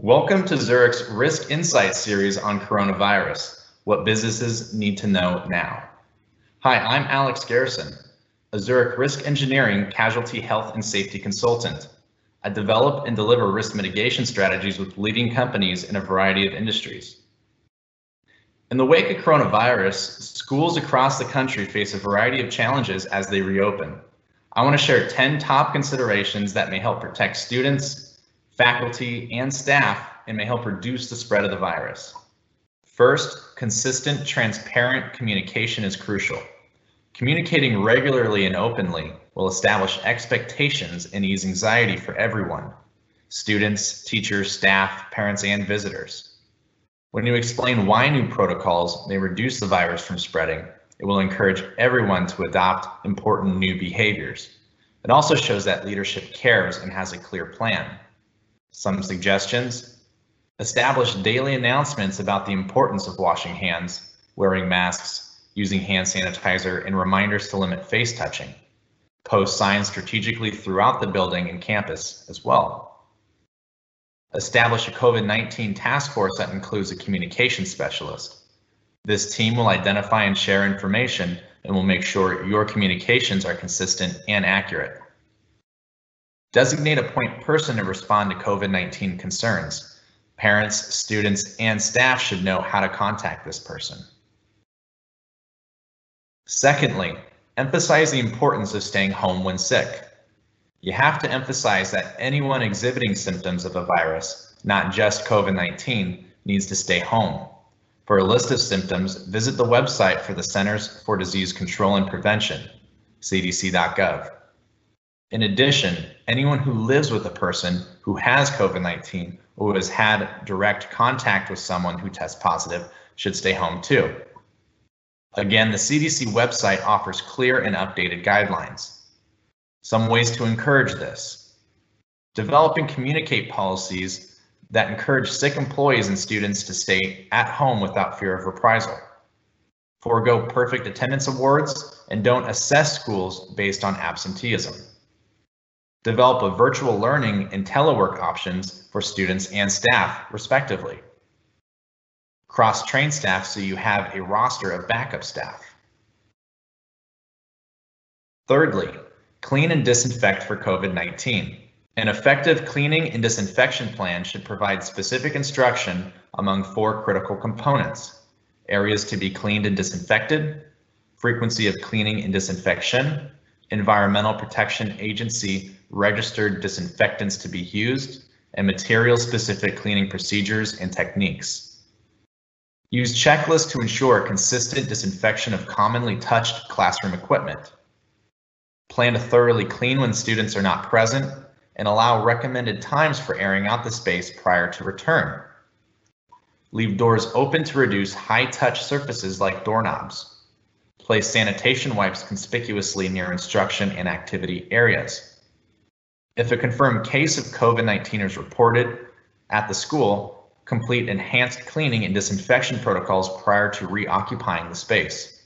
Welcome to Zurich's Risk Insight series on coronavirus, what businesses need to know now. Hi, I'm Alex Garrison, a Zurich Risk Engineering Casualty Health and Safety Consultant. I develop and deliver risk mitigation strategies with leading companies in a variety of industries. In the wake of coronavirus, schools across the country face a variety of challenges as they reopen. I want to share 10 top considerations that may help protect students, faculty, and staff and may help reduce the spread of the virus. First, consistent, transparent communication is crucial. Communicating regularly and openly will establish expectations and ease anxiety for everyone, students, teachers, staff, parents, and visitors. When you explain why new protocols may reduce the virus from spreading, it will encourage everyone to adopt important new behaviors. It also shows that leadership cares and has a clear plan. Some suggestions. Establish daily announcements about the importance of washing hands, wearing masks, using hand sanitizer, and reminders to limit face touching. Post signs strategically throughout the building and campus as well. Establish a COVID-19 task force that includes a communication specialist. This team will identify and share information and will make sure your communications are consistent and accurate. Designate a point person to respond to COVID-19 concerns. Parents, students, and staff should know how to contact this person. Secondly, emphasize the importance of staying home when sick. You have to emphasize that anyone exhibiting symptoms of a virus, not just COVID-19, needs to stay home. For a list of symptoms, visit the website for the Centers for Disease Control and Prevention, cdc.gov. In addition, anyone who lives with a person who has COVID-19 or has had direct contact with someone who tests positive should stay home too. Again, the CDC website offers clear and updated guidelines. Some ways to encourage this. Develop and communicate policies that encourage sick employees and students to stay at home without fear of reprisal. Forego perfect attendance awards and don't assess schools based on absenteeism develop a virtual learning and telework options for students and staff, respectively. Cross-train staff so you have a roster of backup staff. Thirdly, clean and disinfect for COVID-19. An effective cleaning and disinfection plan should provide specific instruction among four critical components. Areas to be cleaned and disinfected, frequency of cleaning and disinfection, Environmental Protection Agency registered disinfectants to be used, and material-specific cleaning procedures and techniques. Use checklists to ensure consistent disinfection of commonly touched classroom equipment. Plan to thoroughly clean when students are not present and allow recommended times for airing out the space prior to return. Leave doors open to reduce high-touch surfaces like doorknobs. Place sanitation wipes conspicuously near instruction and activity areas. If a confirmed case of COVID-19 is reported at the school, complete enhanced cleaning and disinfection protocols prior to reoccupying the space.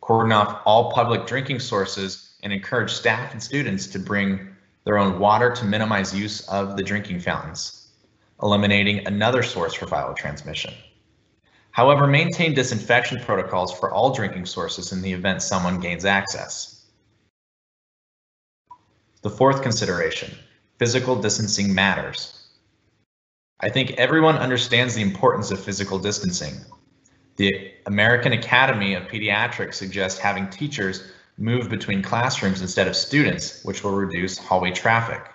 Cordon off all public drinking sources and encourage staff and students to bring their own water to minimize use of the drinking fountains, eliminating another source for viral transmission. However, maintain disinfection protocols for all drinking sources in the event someone gains access. The fourth consideration, physical distancing matters. I think everyone understands the importance of physical distancing. The American Academy of Pediatrics suggests having teachers move between classrooms instead of students, which will reduce hallway traffic.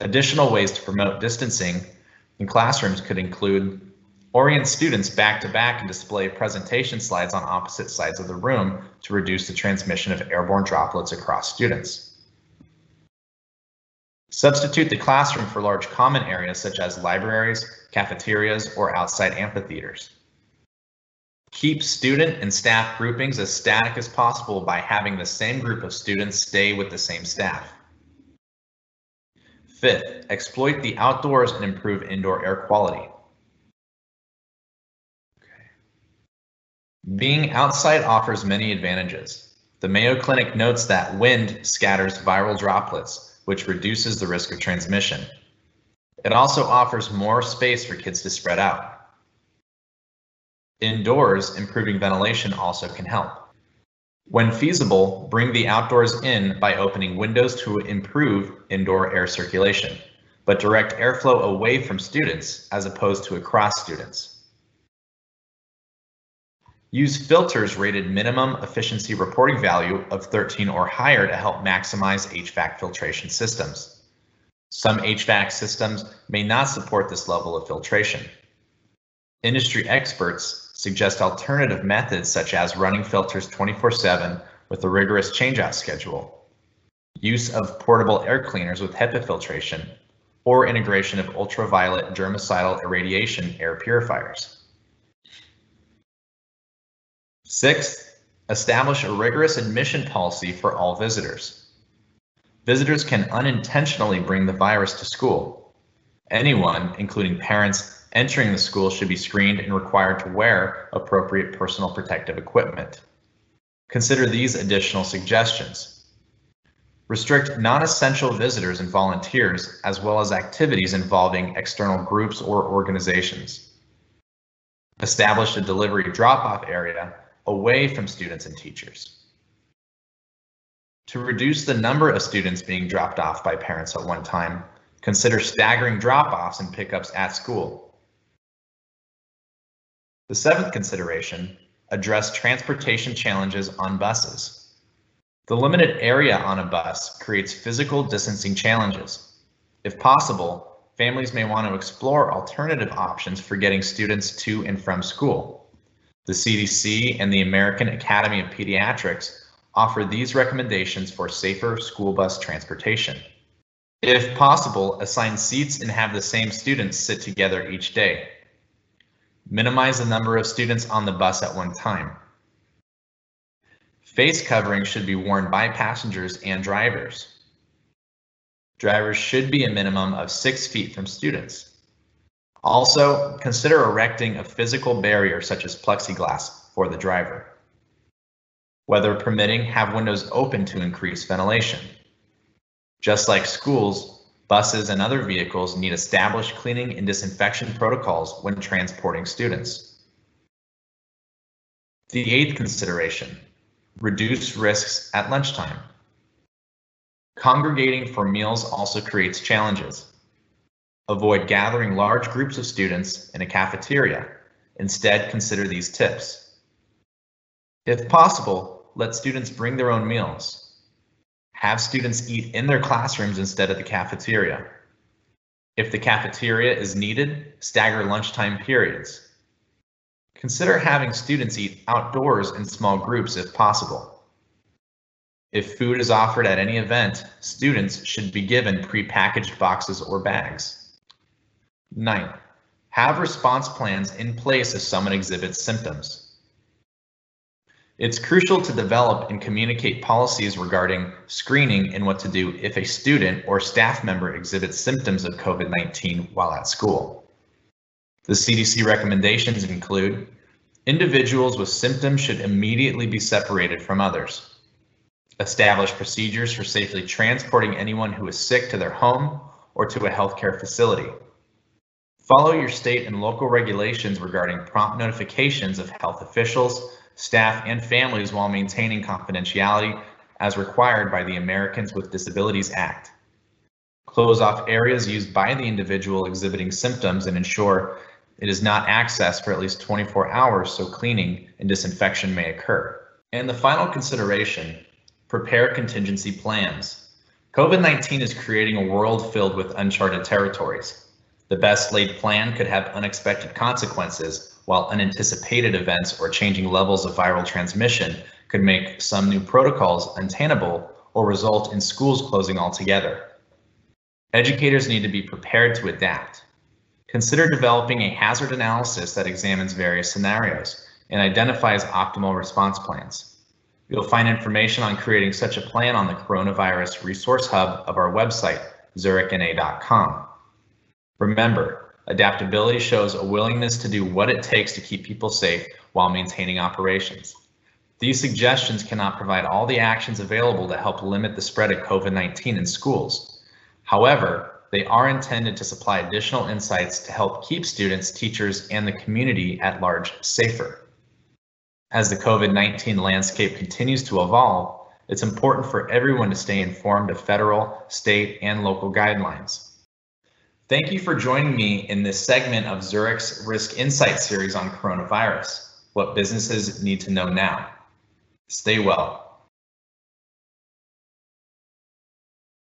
Additional ways to promote distancing in classrooms could include Orient students back to back and display presentation slides on opposite sides of the room to reduce the transmission of airborne droplets across students. Substitute the classroom for large common areas such as libraries, cafeterias, or outside amphitheaters. Keep student and staff groupings as static as possible by having the same group of students stay with the same staff. Fifth, exploit the outdoors and improve indoor air quality. Being outside offers many advantages. The Mayo Clinic notes that wind scatters viral droplets, which reduces the risk of transmission. It also offers more space for kids to spread out. Indoors, improving ventilation also can help. When feasible, bring the outdoors in by opening windows to improve indoor air circulation, but direct airflow away from students as opposed to across students. Use filters rated minimum efficiency reporting value of 13 or higher to help maximize HVAC filtration systems. Some HVAC systems may not support this level of filtration. Industry experts suggest alternative methods such as running filters 24-7 with a rigorous changeout schedule, use of portable air cleaners with HEPA filtration, or integration of ultraviolet germicidal irradiation air purifiers. Sixth, establish a rigorous admission policy for all visitors. Visitors can unintentionally bring the virus to school. Anyone, including parents, entering the school should be screened and required to wear appropriate personal protective equipment. Consider these additional suggestions. Restrict non-essential visitors and volunteers, as well as activities involving external groups or organizations. Establish a delivery drop-off area away from students and teachers. To reduce the number of students being dropped off by parents at one time, consider staggering drop-offs and pickups at school. The seventh consideration, address transportation challenges on buses. The limited area on a bus creates physical distancing challenges. If possible, families may want to explore alternative options for getting students to and from school. The CDC and the American Academy of Pediatrics offer these recommendations for safer school bus transportation. If possible, assign seats and have the same students sit together each day. Minimize the number of students on the bus at one time. Face covering should be worn by passengers and drivers. Drivers should be a minimum of six feet from students. Also, consider erecting a physical barrier such as plexiglass for the driver. Weather permitting, have windows open to increase ventilation. Just like schools, buses and other vehicles need established cleaning and disinfection protocols when transporting students. The eighth consideration, reduce risks at lunchtime. Congregating for meals also creates challenges. Avoid gathering large groups of students in a cafeteria. Instead, consider these tips. If possible, let students bring their own meals. Have students eat in their classrooms instead of the cafeteria. If the cafeteria is needed, stagger lunchtime periods. Consider having students eat outdoors in small groups if possible. If food is offered at any event, students should be given pre-packaged boxes or bags. Ninth, have response plans in place if someone exhibits symptoms. It's crucial to develop and communicate policies regarding screening and what to do if a student or staff member exhibits symptoms of COVID-19 while at school. The CDC recommendations include individuals with symptoms should immediately be separated from others. Establish procedures for safely transporting anyone who is sick to their home or to a healthcare facility. Follow your state and local regulations regarding prompt notifications of health officials, staff, and families while maintaining confidentiality as required by the Americans with Disabilities Act. Close off areas used by the individual exhibiting symptoms and ensure it is not accessed for at least 24 hours so cleaning and disinfection may occur. And the final consideration, prepare contingency plans. COVID-19 is creating a world filled with uncharted territories. The best laid plan could have unexpected consequences, while unanticipated events or changing levels of viral transmission could make some new protocols untenable or result in schools closing altogether. Educators need to be prepared to adapt. Consider developing a hazard analysis that examines various scenarios and identifies optimal response plans. You'll find information on creating such a plan on the Coronavirus Resource Hub of our website, zurichna.com. Remember, adaptability shows a willingness to do what it takes to keep people safe while maintaining operations. These suggestions cannot provide all the actions available to help limit the spread of COVID-19 in schools. However, they are intended to supply additional insights to help keep students, teachers, and the community at large safer. As the COVID-19 landscape continues to evolve, it's important for everyone to stay informed of federal, state, and local guidelines. Thank you for joining me in this segment of Zurich's Risk Insight series on coronavirus, what businesses need to know now. Stay well.